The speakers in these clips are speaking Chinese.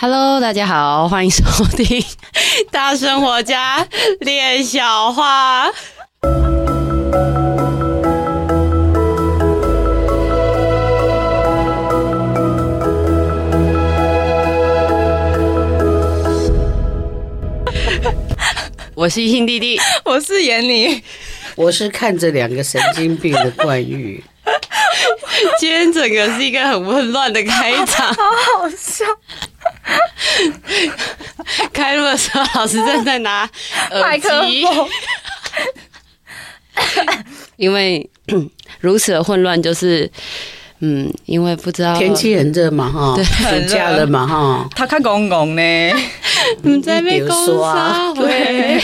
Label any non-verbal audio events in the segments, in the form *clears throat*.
Hello，大家好，欢迎收听大生活家练小话。我是新弟弟，我是闫妮，我是看着两个神经病的冠玉。今天整个是一个很混乱的开场，*laughs* 好好笑。*laughs* 开录的时候，老师正在拿 *laughs* 耳机，*laughs* 因为 *clears throat* 如此的混乱，就是嗯，因为不知道天气很热嘛，哈，暑假了嘛，哈，他看公公呢，你在被公杀，对，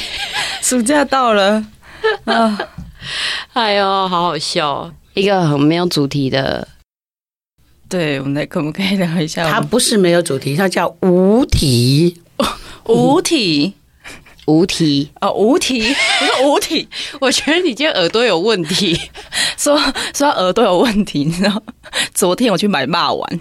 暑假到了。啊，哎呦，好好笑，一个很没有主题的。对，我们来可不可以聊一下？它不是没有主题，它叫无题，无题，无题哦，无题，我说无题。我觉得你今天耳朵有问题，说说耳朵有问题，你知道？昨天我去买肉丸，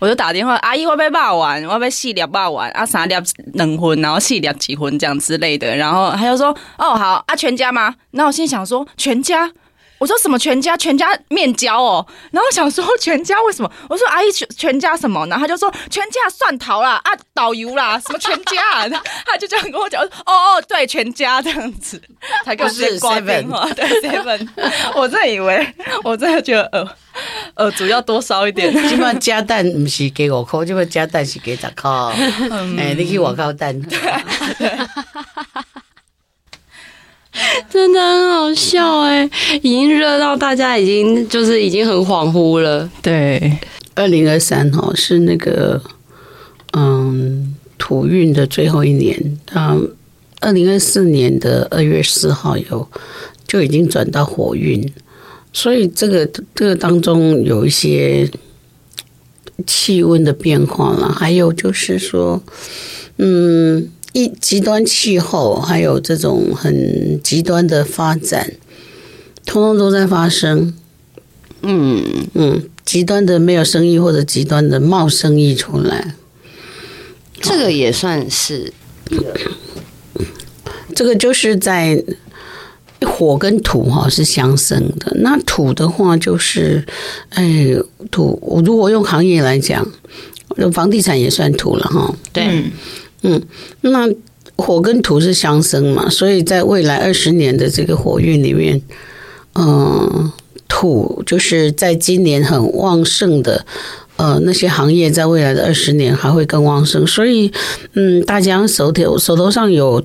我就打电话，阿姨，我要买肉丸，我要买四粒肉丸，啊，三粒两份，然后细粒几份这样之类的。然后他就说，哦，好啊，全家吗？然后我心想说，全家。我说什么全家全家面交哦，然后想说全家为什么？我说阿姨全全家什么？然后他就说全家蒜头啦啊导游啦什么全家，啊，他就这样跟我讲哦哦对全家这样子，才跟我挂电话对 seven，*laughs* 我真的以为我真的觉得呃呃主要多烧一点，基本上加蛋不是给我扣，基本上加蛋是给十块，*laughs* 哎你去外口蛋。*laughs* 对 *laughs* 真的很好笑哎，已经热到大家已经就是已经很恍惚了。对，二零二三哦是那个嗯土运的最后一年，嗯，二零二四年的二月四号有就已经转到火运，所以这个这个当中有一些气温的变化了，还有就是说嗯。一极端气候，还有这种很极端的发展，通通都在发生。嗯嗯，极端的没有生意，或者极端的冒生意出来，这个也算是。这个就是在火跟土哈是相生的。那土的话就是，哎，土。我如果用行业来讲，房地产也算土了哈。对。嗯，那火跟土是相生嘛，所以在未来二十年的这个火运里面，嗯，土就是在今年很旺盛的，呃，那些行业在未来的二十年还会更旺盛，所以，嗯，大家手头手头上有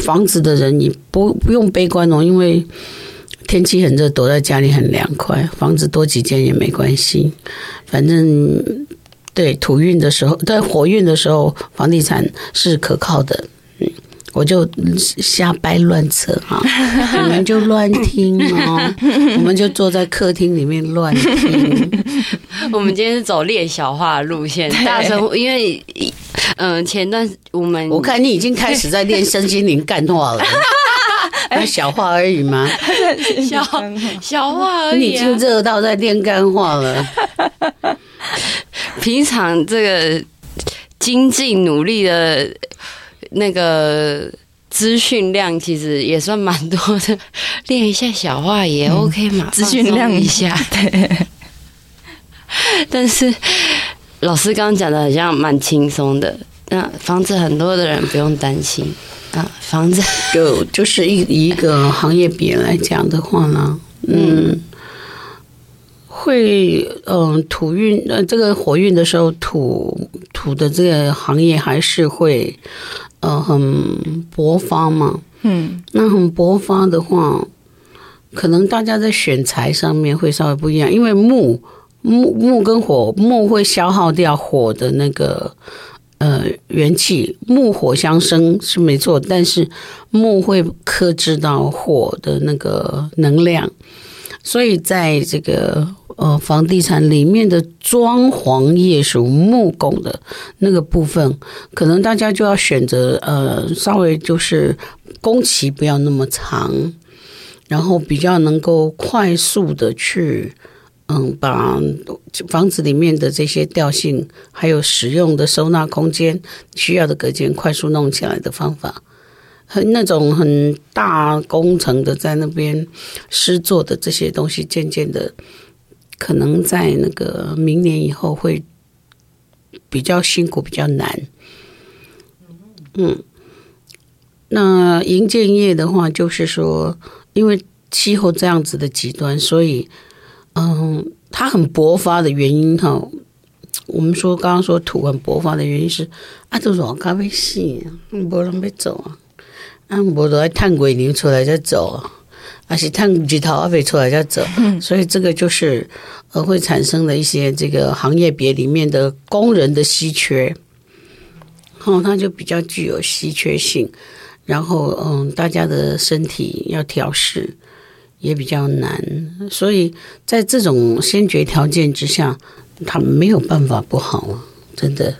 房子的人，你不不用悲观哦，因为天气很热，躲在家里很凉快，房子多几间也没关系，反正。对土运的时候，在火运的时候，房地产是可靠的。嗯，我就瞎掰乱扯啊，你们就乱听哦。我们就坐在客厅里面乱听。*laughs* 我们今天是走练小话路线，大声，因为嗯，前段我们我看你已经开始在练身心灵干话了。*laughs* 那小话而已吗？*laughs* 小小话而已，你已经热到在练干话了。平常这个精进努力的那个资讯量，其实也算蛮多的。练一下小话也 OK 嘛，资讯量一下。对。*laughs* 但是老师刚刚讲的好像蛮轻松的。那房子很多的人不用担心啊，房子就就是一一个行业别来讲的话呢，嗯。会，嗯，土运，呃，这个火运的时候，土土的这个行业还是会，呃，很勃发嘛。嗯，那很勃发的话，可能大家在选材上面会稍微不一样，因为木木木跟火，木会消耗掉火的那个呃元气，木火相生是没错，但是木会克制到火的那个能量，所以在这个。呃，房地产里面的装潢业属木工的那个部分，可能大家就要选择呃，稍微就是工期不要那么长，然后比较能够快速的去嗯，把房子里面的这些调性，还有使用的收纳空间需要的隔间，快速弄起来的方法，很那种很大工程的在那边施作的这些东西，渐渐的可能在那个明年以后会比较辛苦，比较难。嗯，那营建业的话，就是说，因为气候这样子的极端，所以。嗯，它很勃发的原因哈，我们说刚刚说土很勃发的原因是啊，都软咖啡死，没人要走啊，啊，无都爱探鬼牛出来再走啊，还是碳几头阿飞出来再走，所以这个就是呃会产生的一些这个行业别里面的工人的稀缺，哦，它就比较具有稀缺性，然后嗯，大家的身体要调试。也比较难，所以在这种先决条件之下，他没有办法不好啊！真的，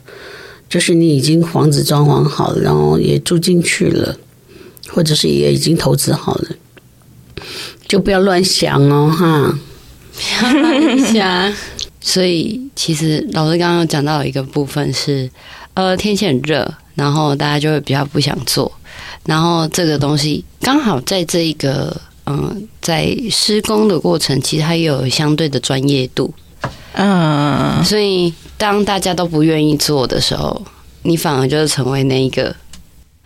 就是你已经房子装潢好了，然后也住进去了，或者是也已经投资好了，就不要乱想哦，哈！不要乱想。所以，其实老师刚刚讲到一个部分是，呃，天气很热，然后大家就会比较不想做，然后这个东西刚好在这一个。嗯，在施工的过程，其实它也有相对的专业度。嗯，所以当大家都不愿意做的时候，你反而就是成为那一个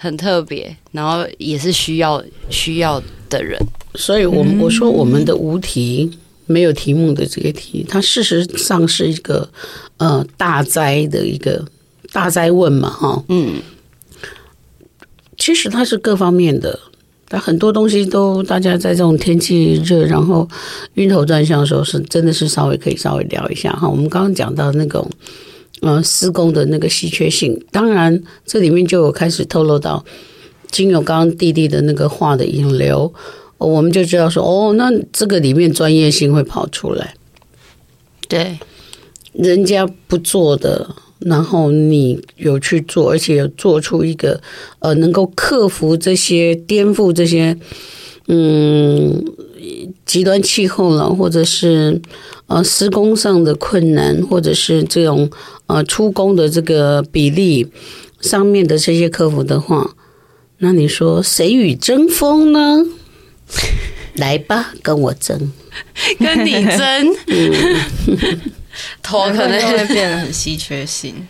很特别，然后也是需要需要的人。所以我，我我说我们的无题没有题目的这个题，它事实上是一个呃大灾的一个大灾问嘛，哈，嗯，其实它是各方面的。但很多东西都，大家在这种天气热，然后晕头转向的时候，是真的是稍微可以稍微聊一下哈。我们刚刚讲到那种，呃，施工的那个稀缺性，当然这里面就有开始透露到，经由刚刚弟弟的那个话的引流，我们就知道说，哦，那这个里面专业性会跑出来，对，人家不做的。然后你有去做，而且有做出一个呃，能够克服这些颠覆这些嗯极端气候了，或者是呃施工上的困难，或者是这种呃出工的这个比例上面的这些克服的话，那你说谁与争锋呢？*laughs* 来吧，跟我争，跟你争。嗯。头可能会变得很稀缺性，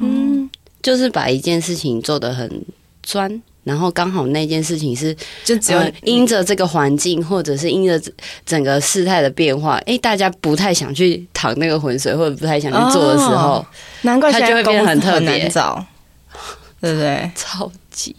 嗯，就是把一件事情做得很专，然后刚好那件事情是就只有因着这个环境，或者是因着整个事态的变化，哎，大家不太想去淌那个浑水，或者不太想去做的时候，难怪他就会变得很特别，找，对不对？*laughs* 超级。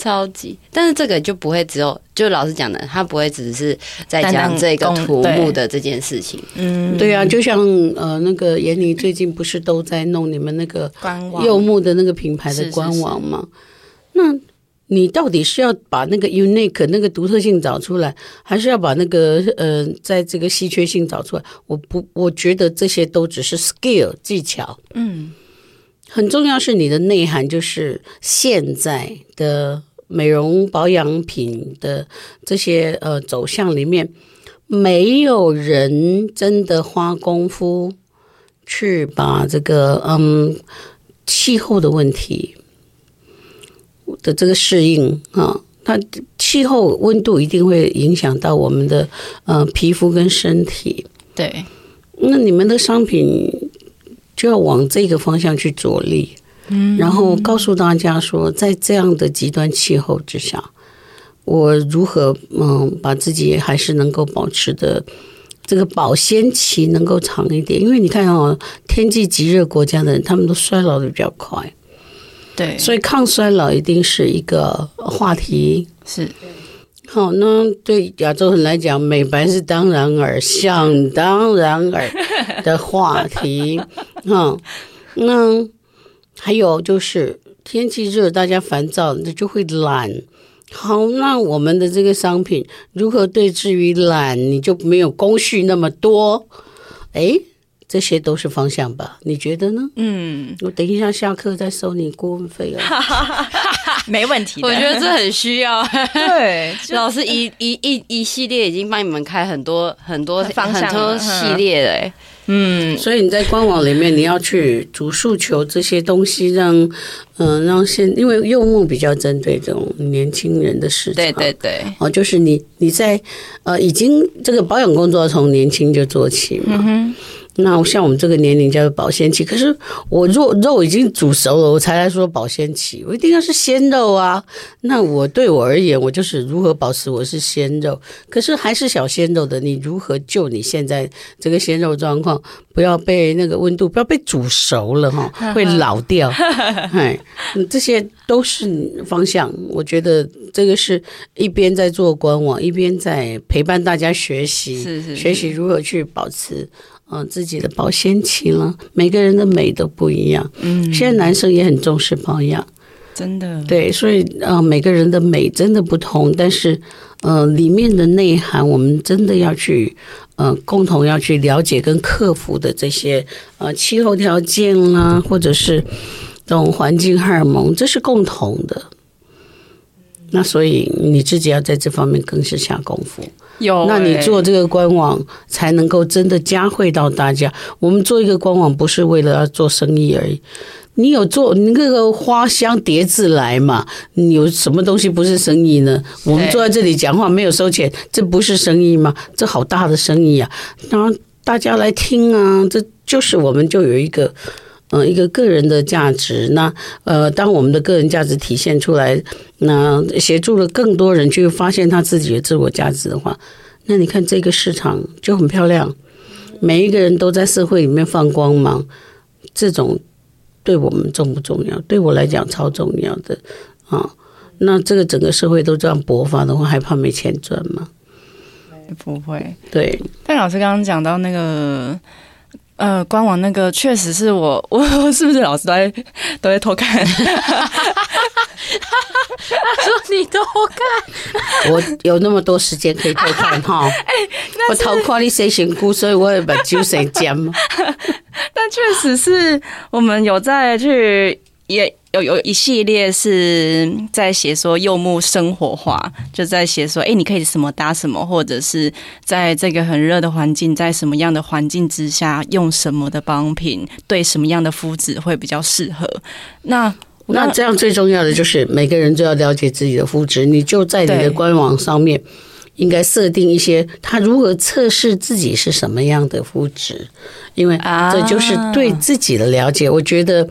超级，但是这个就不会只有，就老师讲的，他不会只是在讲这个土木的这件事情。嗯，对啊，就像呃，那个闫妮最近不是都在弄你们那个 *laughs* 柚木的那个品牌的官网吗？那你到底是要把那个 unique 那个独特性找出来，还是要把那个呃，在这个稀缺性找出来？我不，我觉得这些都只是 skill 技巧。嗯，很重要是你的内涵，就是现在的。美容保养品的这些呃走向里面，没有人真的花功夫去把这个嗯气候的问题的这个适应啊，它气候温度一定会影响到我们的呃皮肤跟身体。对，那你们的商品就要往这个方向去着力。然后告诉大家说，在这样的极端气候之下，我如何嗯把自己还是能够保持的这个保鲜期能够长一点？因为你看哦，天气极热国家的人，他们都衰老的比较快。对，所以抗衰老一定是一个话题。是，好，那对亚洲人来讲，美白是当然耳、想当然耳的话题。*laughs* 哈，那。还有就是天气热，大家烦躁，那就会懒。好，那我们的这个商品如何对治于懒？你就没有工序那么多。哎，这些都是方向吧？你觉得呢？嗯，我等一下下课再收你顾问费啊。*laughs* 没问题。我觉得这很需要。对，老师一一一一系列已经帮你们开很多很多方向很多系列了，哎。嗯，所以你在官网里面，你要去主诉求这些东西让，让嗯让现，因为柚木比较针对这种年轻人的市场，对对对，哦，就是你你在呃已经这个保养工作从年轻就做起嘛。嗯那像我们这个年龄叫做保鲜期，可是我肉肉已经煮熟了，我才来说保鲜期，我一定要是鲜肉啊。那我对我而言，我就是如何保持我是鲜肉，可是还是小鲜肉的，你如何救你现在这个鲜肉状况，不要被那个温度不要被煮熟了哈，*laughs* 会老掉。*laughs* 哎，这些都是方向。我觉得这个是一边在做官网，一边在陪伴大家学习，是是是学习如何去保持。嗯，自己的保鲜期了，每个人的美都不一样。嗯，现在男生也很重视保养，真的。对，所以呃，每个人的美真的不同，但是呃，里面的内涵，我们真的要去呃，共同要去了解跟克服的这些呃气候条件啦，或者是这种环境荷尔蒙，这是共同的。那所以你自己要在这方面更是下功夫。有、欸，那你做这个官网才能够真的加惠到大家。我们做一个官网不是为了要做生意而已。你有做你那个花香叠字来嘛？你有什么东西不是生意呢？我们坐在这里讲话没有收钱，这不是生意吗？这好大的生意啊！然后大家来听啊，这就是我们就有一个。嗯，一个个人的价值，那呃，当我们的个人价值体现出来，那协助了更多人去发现他自己的自我价值的话，那你看这个市场就很漂亮，每一个人都在社会里面放光芒，这种对我们重不重要？对我来讲超重要的啊！那这个整个社会都这样勃发的话，还怕没钱赚吗？不会，对。但老师刚刚讲到那个。呃，官网那个确实是我，*laughs* 我是不是老师都在都在偷看？他说你偷看，我有那么多时间可以偷看哈。*laughs* 哎，我偷看你谁辛苦，所以我也把酒谁尖嘛。*laughs* 但确实是我们有在去也。有有一系列是在写说柚木生活化，就在写说，哎，你可以什么搭什么，或者是在这个很热的环境，在什么样的环境之下用什么的保养品，对什么样的肤质会比较适合。那那这样最重要的就是每个人都要了解自己的肤质，你就在你的官网上面应该设定一些他如何测试自己是什么样的肤质，因为这就是对自己的了解。我觉得。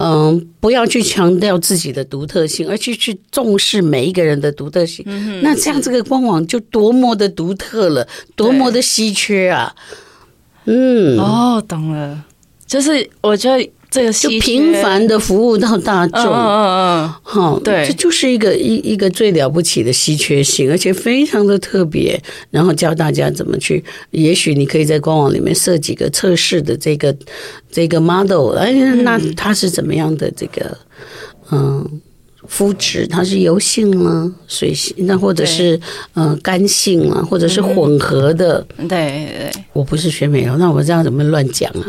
嗯，不要去强调自己的独特性，而去去重视每一个人的独特性。嗯，那这样这个官网就多么的独特了，多么的稀缺啊！嗯，哦，懂了，就是我觉得。这个就平凡的服务到大众，嗯嗯嗯，好，对，这就是一个一一个最了不起的稀缺性，而且非常的特别。然后教大家怎么去，也许你可以在官网里面设几个测试的这个这个 model，哎，那它是怎么样的这个，嗯。肤质它是油性吗？水性？那或者是呃干性啊，或者是混合的？对对，我不是学美容，那我这样怎么乱讲啊？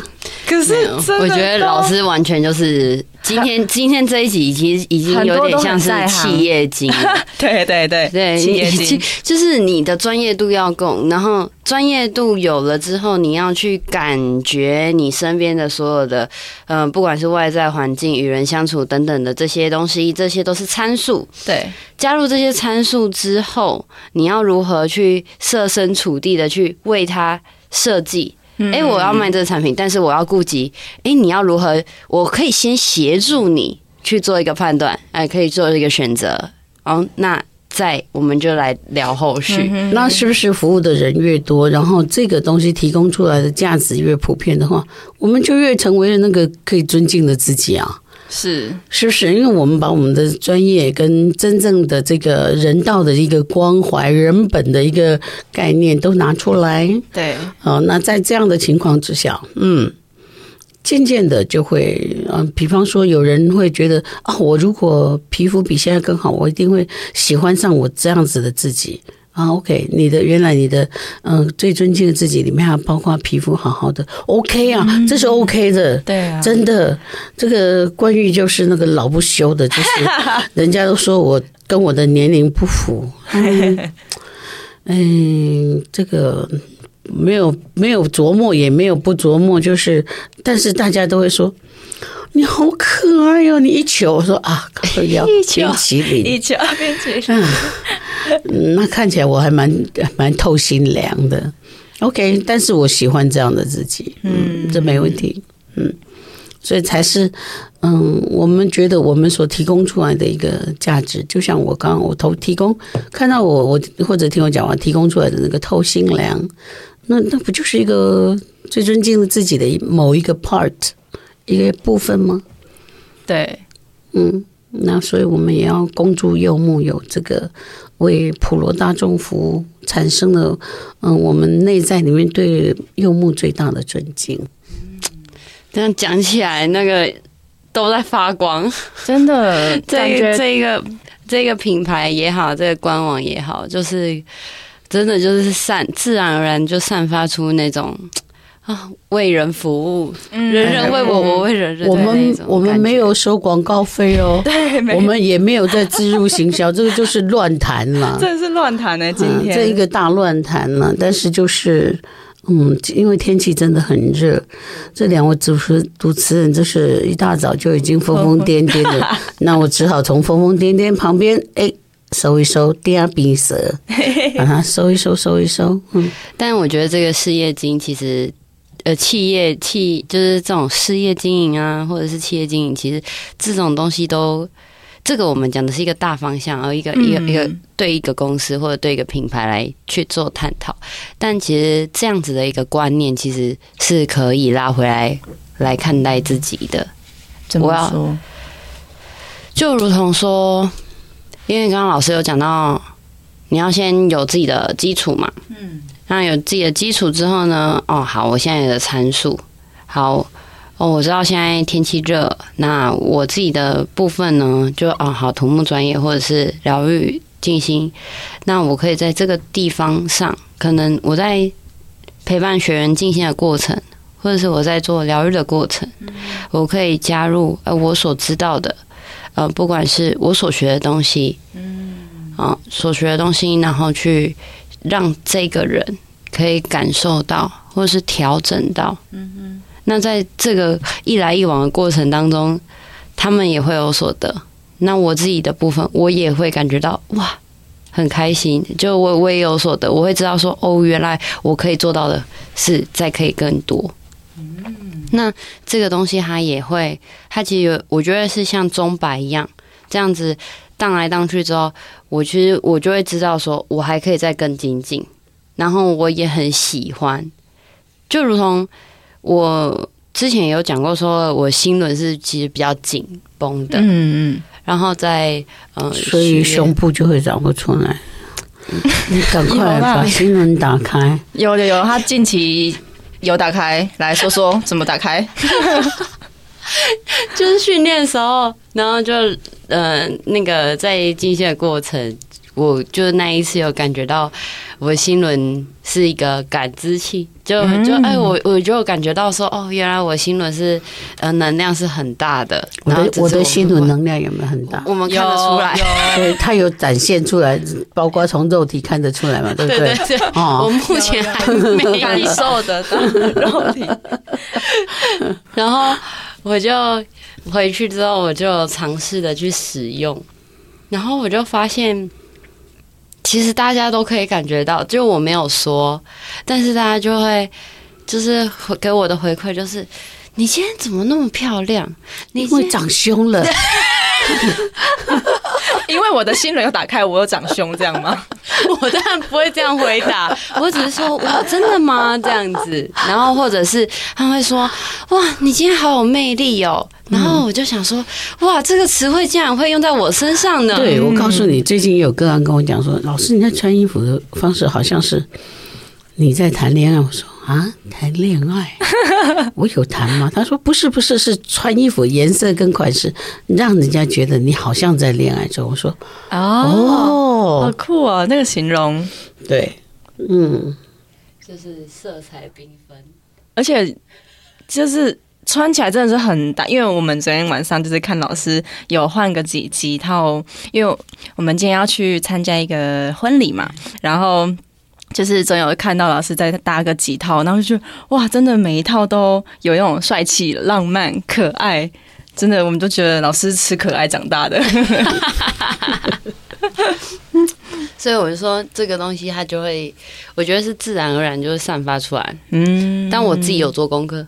可是我觉得老师完全就是。今天 *laughs* 今天这一集已经已经有点像是企业经，对对对对，企业经 *laughs* 就是你的专业度要够，然后专业度有了之后，你要去感觉你身边的所有的，嗯，不管是外在环境、与人相处等等的这些东西，这些都是参数。对，加入这些参数之后，你要如何去设身处地的去为他设计？哎、欸，我要卖这个产品，但是我要顾及，哎、欸，你要如何？我可以先协助你去做一个判断，哎，可以做一个选择。哦，那再我们就来聊后续。嗯、那是不是服务的人越多，然后这个东西提供出来的价值越普遍的话，我们就越成为了那个可以尊敬的自己啊？是，是不是？因为我们把我们的专业跟真正的这个人道的一个关怀、人本的一个概念都拿出来。对，啊，那在这样的情况之下，嗯，渐渐的就会，嗯，比方说有人会觉得啊，我如果皮肤比现在更好，我一定会喜欢上我这样子的自己。啊，OK，你的原来你的嗯、呃、最尊敬的自己里面还包括皮肤好好的，OK 啊，这是 OK 的，对啊，真的，这个关于就是那个老不休的，就是 *laughs* 人家都说我跟我的年龄不符，*laughs* 嗯，嗯，这个没有没有琢磨，也没有不琢磨，就是，但是大家都会说。你好可爱哟、哦！你一求我说啊，*laughs* 可以要冰淇淋，一求冰淇淋，嗯，那看起来我还蛮蛮透心凉的。OK，但是我喜欢这样的自己，嗯，这没问题，嗯，所以才是，嗯，我们觉得我们所提供出来的一个价值，就像我刚刚我投提供看到我我或者听我讲完提供出来的那个透心凉，那那不就是一个最尊敬的自己的某一个 part？一个部分吗？对，嗯，那所以我们也要恭祝柚木有这个为普罗大众服务产生了，嗯，我们内在里面对柚木最大的尊敬。这样讲起来，那个都在发光，真的。*laughs* 这这个这个品牌也好，这个官网也好，就是真的就是散自然而然就散发出那种。啊，*laughs* 为人服务，嗯、人人为我，我为人人。我们我们没有收广告费哦，*laughs* 对，我们也没有在置入行销，*laughs* 这个就是乱谈了。这是乱谈呢，今天、嗯、这一个大乱谈了。但是就是，嗯，因为天气真的很热，这两位主持主持人就是一大早就已经疯疯癫癫的，那我只好从疯疯癫癫旁边哎收一收第二鼻舌，把它收一收收一收。嗯，但我觉得这个事业经其实。呃，企业企就是这种事业经营啊，或者是企业经营，其实这种东西都，这个我们讲的是一个大方向，而一个一个一个对一个公司或者对一个品牌来去做探讨。但其实这样子的一个观念，其实是可以拉回来来看待自己的。怎么说？就如同说，因为刚刚老师有讲到，你要先有自己的基础嘛。嗯。那有自己的基础之后呢？哦，好，我现在有的参数，好哦，我知道现在天气热，那我自己的部分呢，就哦，好，土木专业或者是疗愈静心，那我可以在这个地方上，可能我在陪伴学员静心的过程，或者是我在做疗愈的过程，我可以加入呃我所知道的，呃，不管是我所学的东西，嗯，啊，所学的东西，然后去。让这个人可以感受到，或是调整到，嗯嗯。那在这个一来一往的过程当中，他们也会有所得。那我自己的部分，我也会感觉到哇，很开心。就我我也有所得，我会知道说，哦，原来我可以做到的是再可以更多。那这个东西它也会，它其实，我觉得是像钟摆一样，这样子。荡来荡去之后，我其实我就会知道，说我还可以再更精进，然后我也很喜欢，就如同我之前有讲过，说我心轮是其实比较紧绷的，嗯嗯，然后在嗯，所以胸部就会长不出来。*laughs* 你赶快把心轮打开。有有有，他近期有打开，来说说怎么打开。*laughs* *laughs* 就是训练的时候，然后就呃那个在进行的过程，我就那一次有感觉到我的心轮是一个感知器，就就哎我我就感觉到说哦，原来我心轮是呃能量是很大的。我的我的心轮能量有没有很大？我们看得出来，对，它有展现出来，包括从肉体看得出来嘛，对不对？对对对哦，我目前还没 *laughs* 感受得到肉体，*laughs* 然后。我就回去之后，我就尝试的去使用，然后我就发现，其实大家都可以感觉到，就我没有说，但是大家就会就是给我的回馈就是，你今天怎么那么漂亮？你会长胸了。*laughs* 因为我的心轮有打开，我有长胸，这样吗？*laughs* 我当然不会这样回答，我只是说哇，真的吗？这样子，然后或者是他会说哇，你今天好有魅力哦。然后我就想说哇，这个词汇竟然会用在我身上呢？对，我告诉你，最近有个人跟我讲说，老师你在穿衣服的方式好像是你在谈恋爱。我说。啊，谈恋爱，*laughs* 我有谈吗？他说不是，不是，是穿衣服颜色跟款式，让人家觉得你好像在恋爱中。我说哦，好酷啊，那个形容，对，嗯，就是色彩缤纷，而且就是穿起来真的是很大。因为我们昨天晚上就是看老师有换个几几套，因为我们今天要去参加一个婚礼嘛，然后就是总有看到老师在搭个几套，然后就哇，真的每一套都有那种帅气、浪漫、可爱，真的我们都觉得老师吃可爱长大的。所以我就说，这个东西它就会，我觉得是自然而然就会散发出来。嗯，但我自己有做功课，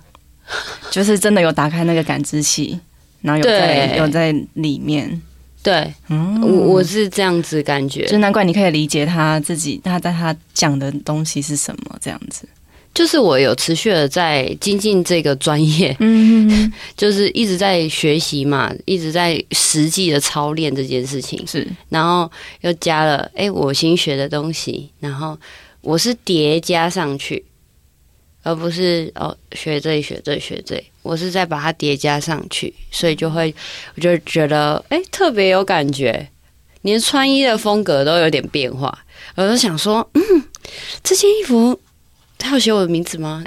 就是真的有打开那个感知器，然后有在有在里面。对，嗯，我我是这样子感觉，就难怪你可以理解他自己，他在他讲的东西是什么这样子。就是我有持续的在精进这个专业，嗯，*laughs* 就是一直在学习嘛，一直在实际的操练这件事情，是，然后又加了哎、欸、我新学的东西，然后我是叠加上去，而不是哦学这里学这里学这里，我是在把它叠加上去，所以就会我就觉得哎、欸、特别有感觉，连穿衣的风格都有点变化，我就想说，嗯，这件衣服。他有写我的名字吗？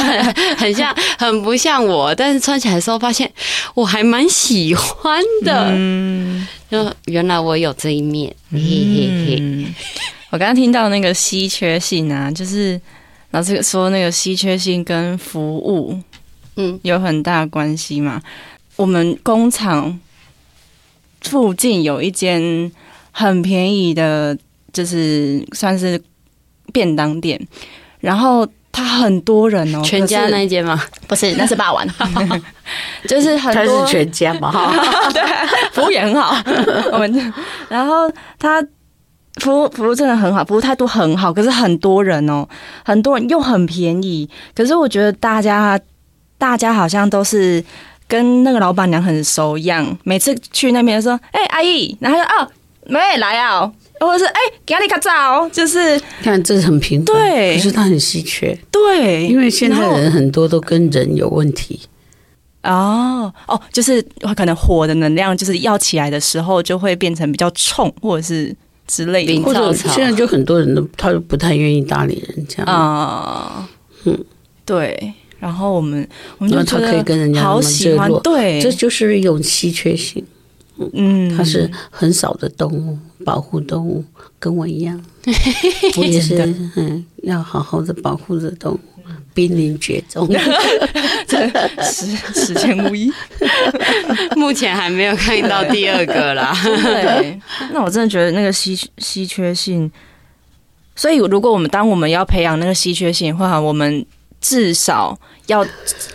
*laughs* 很像，很不像我。但是穿起来的时候，发现我还蛮喜欢的。嗯，就原来我有这一面。嘿嘿嘿。我刚刚听到那个稀缺性啊，就是老师说那个稀缺性跟服务，嗯，有很大关系嘛。我们工厂附近有一间很便宜的，就是算是便当店。然后他很多人哦，全家那一间吗？不是，*laughs* 那是霸王，*laughs* 就是很多他是全家嘛，*laughs* 对，服务也很好。我们然后他服务服务真的很好，服务态度很好，可是很多人哦，很多人又很便宜。可是我觉得大家大家好像都是跟那个老板娘很熟一样，每次去那边说：“哎、欸，阿姨。”然后说哦，没来啊。或者是哎，给你卡照，就是看这是很平凡，对，可是它很稀缺，对，因为现在人很多都跟人有问题。哦哦，就是可能火的能量就是要起来的时候，就会变成比较冲，或者是之类的，或者现在就很多人都他都不太愿意搭理人家啊，嗯，对。然后我们我们就他可以跟人家好喜欢，对，这就是一种稀缺性。嗯，它是很少的动物，保护动物，跟我一样，*laughs* 我也是，嗯，要好好的保护着动物，濒临绝种，十十全无一，*laughs* 目前还没有看到第二个啦。对，那我真的觉得那个稀稀缺性，所以如果我们当我们要培养那个稀缺性的话，我们。至少要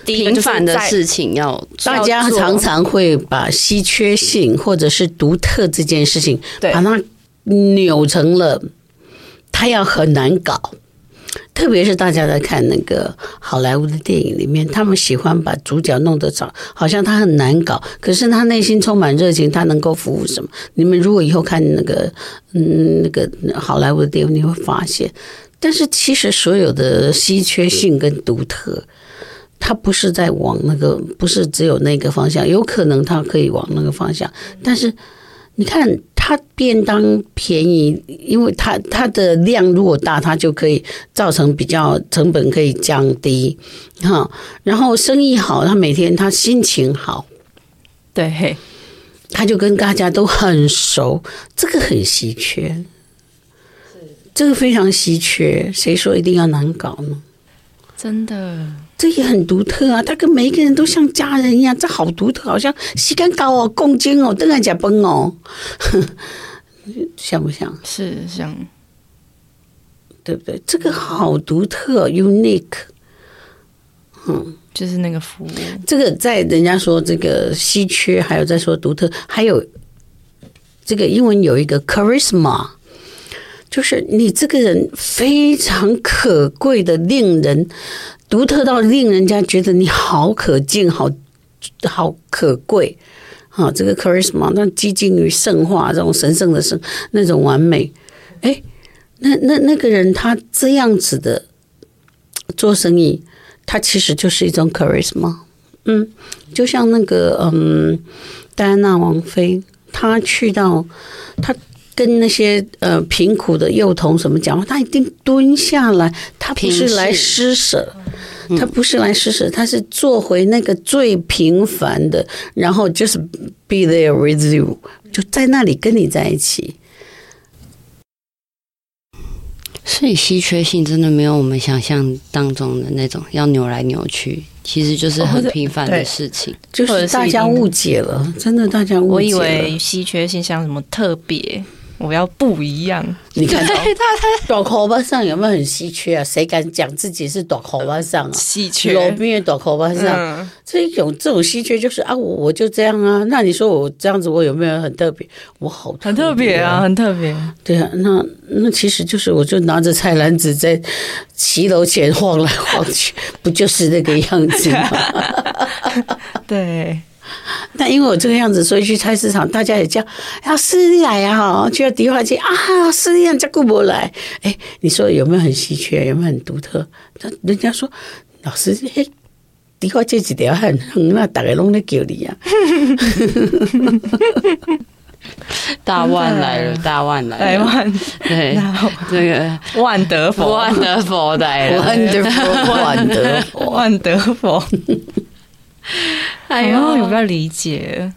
平凡的事情要，大家常常会把稀缺性或者是独特这件事情，把它扭成了，它要很难搞。特别是大家在看那个好莱坞的电影里面，他们喜欢把主角弄得长，好像他很难搞，可是他内心充满热情，他能够服务什么？你们如果以后看那个嗯那个好莱坞的电影，你会发现。但是其实所有的稀缺性跟独特，它不是在往那个，不是只有那个方向，有可能它可以往那个方向。但是你看，它便当便宜，因为它它的量如果大，它就可以造成比较成本可以降低，哈。然后生意好，他每天他心情好，对，他就跟大家都很熟，这个很稀缺。这个非常稀缺，谁说一定要难搞呢？真的，这也很独特啊！他跟每一个人都像家人一样，这好独特，好像时间高哦，共进哦，等下加崩哦，*laughs* 像不像？是像，对不对？这个好独特，unique，嗯，就是那个服务。这个在人家说这个稀缺，还有在说独特，还有这个英文有一个 charisma。就是你这个人非常可贵的，令人独特到令人家觉得你好可敬，好好可贵啊！这个 charisma，那接近于圣化这种神圣的圣那种完美。哎，那那那个人他这样子的做生意，他其实就是一种 charisma。嗯，就像那个嗯，戴安娜王妃，她去到她。跟那些呃贫苦的幼童什么讲话，他一定蹲下来，他不是来施舍，他不是来施舍，他是做回那个最平凡的，然后就是 be there with you，就在那里跟你在一起。所以稀缺性真的没有我们想象当中的那种要扭来扭去，其实就是很平凡的事情，哦、就是大家误解了，真的大家误解了。我以为稀缺性像什么特别。我要不一样，你看，*laughs* 他他短口巴上有没有很稀缺啊？谁敢讲自己是短口巴上啊？稀缺，路边的大口巴上，这一种这种稀缺就是啊，我我就这样啊。那你说我这样子，我有没有很特别？我好特别、啊、很特别啊，很特别。对啊，那那其实就是，我就拿着菜篮子在骑楼前晃来晃去，不就是那个样子吗？*laughs* 对。*laughs* 那因为我这个样子，所以去菜市场，大家也叫要师弟来呀，哈，就要迪化街啊，师弟让叫顾伯来。哎，你说有没有很稀缺？有没有很独特？他人家说老师，哎，迪化街几条很横，那大家拢在叫你 *laughs* 呀。大万来了，大万来了，万对，这个万德佛，万德佛来了，万德佛，*laughs* 万德佛，万德佛。哎呦，有没有理解？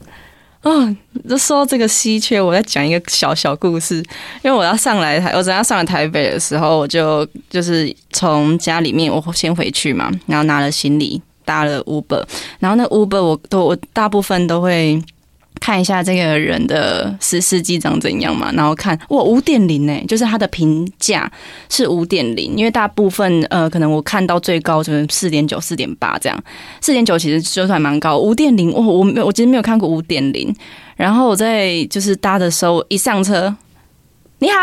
嗯，就说这个稀缺，我再讲一个小小故事。因为我要上来台，我等下上来台北的时候，我就就是从家里面，我先回去嘛，然后拿了行李，搭了 Uber，然后那 Uber 我都我大部分都会。看一下这个人的司司机长怎样嘛，然后看哇五点零呢，就是他的评价是五点零，因为大部分呃可能我看到最高就是四点九、四点八这样，四点九其实就算蛮高，五点零哇我没我其实没有看过五点零，然后我在就是搭的时候一上车，你好，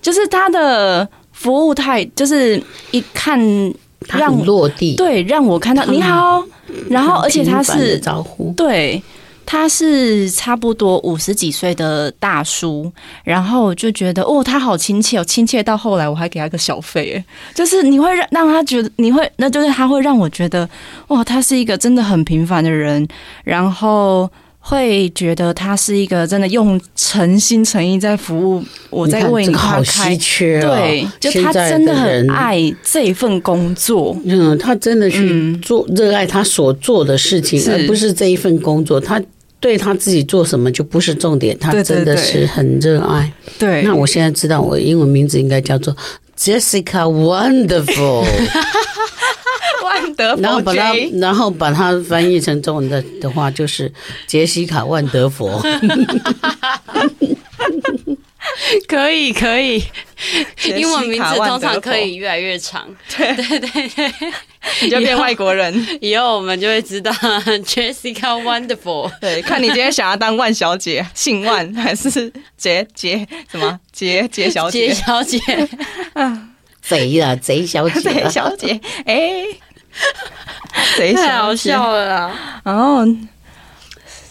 就是他的服务态就是一看让他落地，对，让我看到你好，然后而且他是招呼。对。他是差不多五十几岁的大叔，然后就觉得哦，他好亲切哦，亲切到后来我还给他个小费，就是你会让让他觉得你会，那就是他会让我觉得哇，他是一个真的很平凡的人，然后会觉得他是一个真的用诚心诚意在服务我，在为你花开，对，就他真的很爱这份工作，嗯，他真的去做热爱他所做的事情，而不是这一份工作，他。对他自己做什么就不是重点，他真的是很热爱。对，对，对，那我现在知道我英文名字应该叫做 Jessica Wonderful，*laughs* 万德佛，然后把它然后把它翻译成中文的的话就是杰西卡万德佛。可 *laughs* 以可以，英文名字通常可以越来越长。对。对对对，*laughs* 你就变外国人，*laughs* 以后我们就会知道 *laughs* Jessica Wonderful。对，看你今天想要当万小姐，姓万还是杰杰什么杰杰小姐？杰小姐啊，贼啊贼小姐，贼小姐，哎，贼太好笑了啦，然后。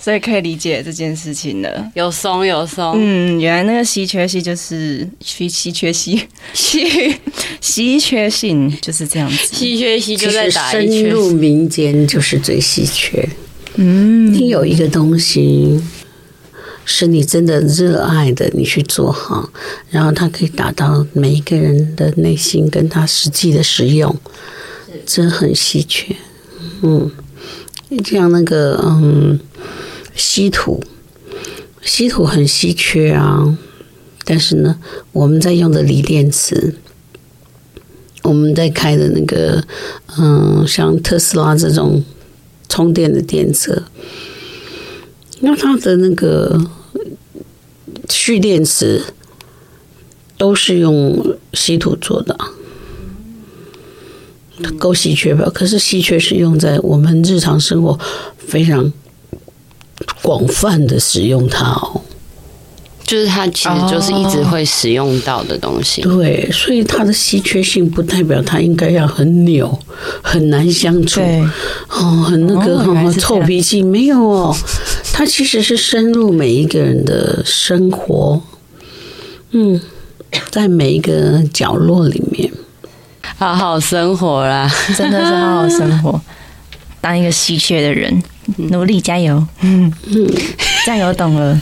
所以可以理解这件事情了，有松有松。嗯，原来那个稀缺性就是稀稀缺性，稀稀缺性就是这样子。稀缺性就在打深入民间就是最稀缺。嗯，你有一个东西是你真的热爱的，你去做好，然后它可以达到每一个人的内心，跟他实际的使用，这很稀缺。嗯，就像那个嗯。稀土，稀土很稀缺啊，但是呢，我们在用的锂电池，我们在开的那个，嗯，像特斯拉这种充电的电车，那它的那个蓄电池都是用稀土做的，够稀缺吧？可是稀缺是用在我们日常生活非常。广泛的使用它哦，就是它其实就是一直会使用到的东西。对，所以它的稀缺性不代表它应该要很扭、很难相处。哦，很那个、哦、臭脾气没有哦，它其实是深入每一个人的生活，嗯，在每一个角落里面，好好生活啦，真的是好好生活，当一个稀缺的人。努力加油，嗯嗯，加油，懂了。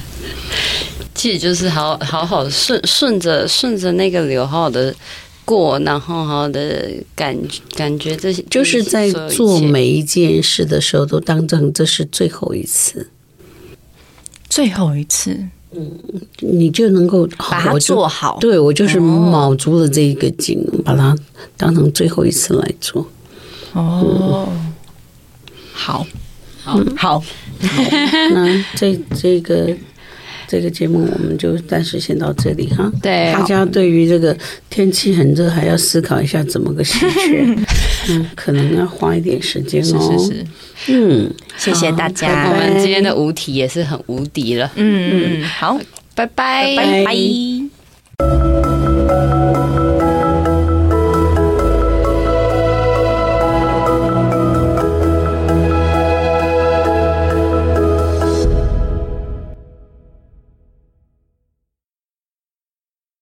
其实就是好好好顺顺着顺着那个流，好好的过，然后好好的感感觉这些，就是在做每一件事的时候，都当成这是最后一次，最后一次，嗯，你就能够把它做好。对，我就是卯足了这一个劲，把它当成最后一次来做。哦，好，好，好，*laughs* 那这这个。这个节目我们就暂时先到这里哈。对，大家对于这个天气很热，还要思考一下怎么个稀缺，*laughs* 嗯，可能要花一点时间哦。是是是，嗯，谢谢大家。我们今天的无题也是很无敌了。嗯嗯，好，拜拜，拜拜。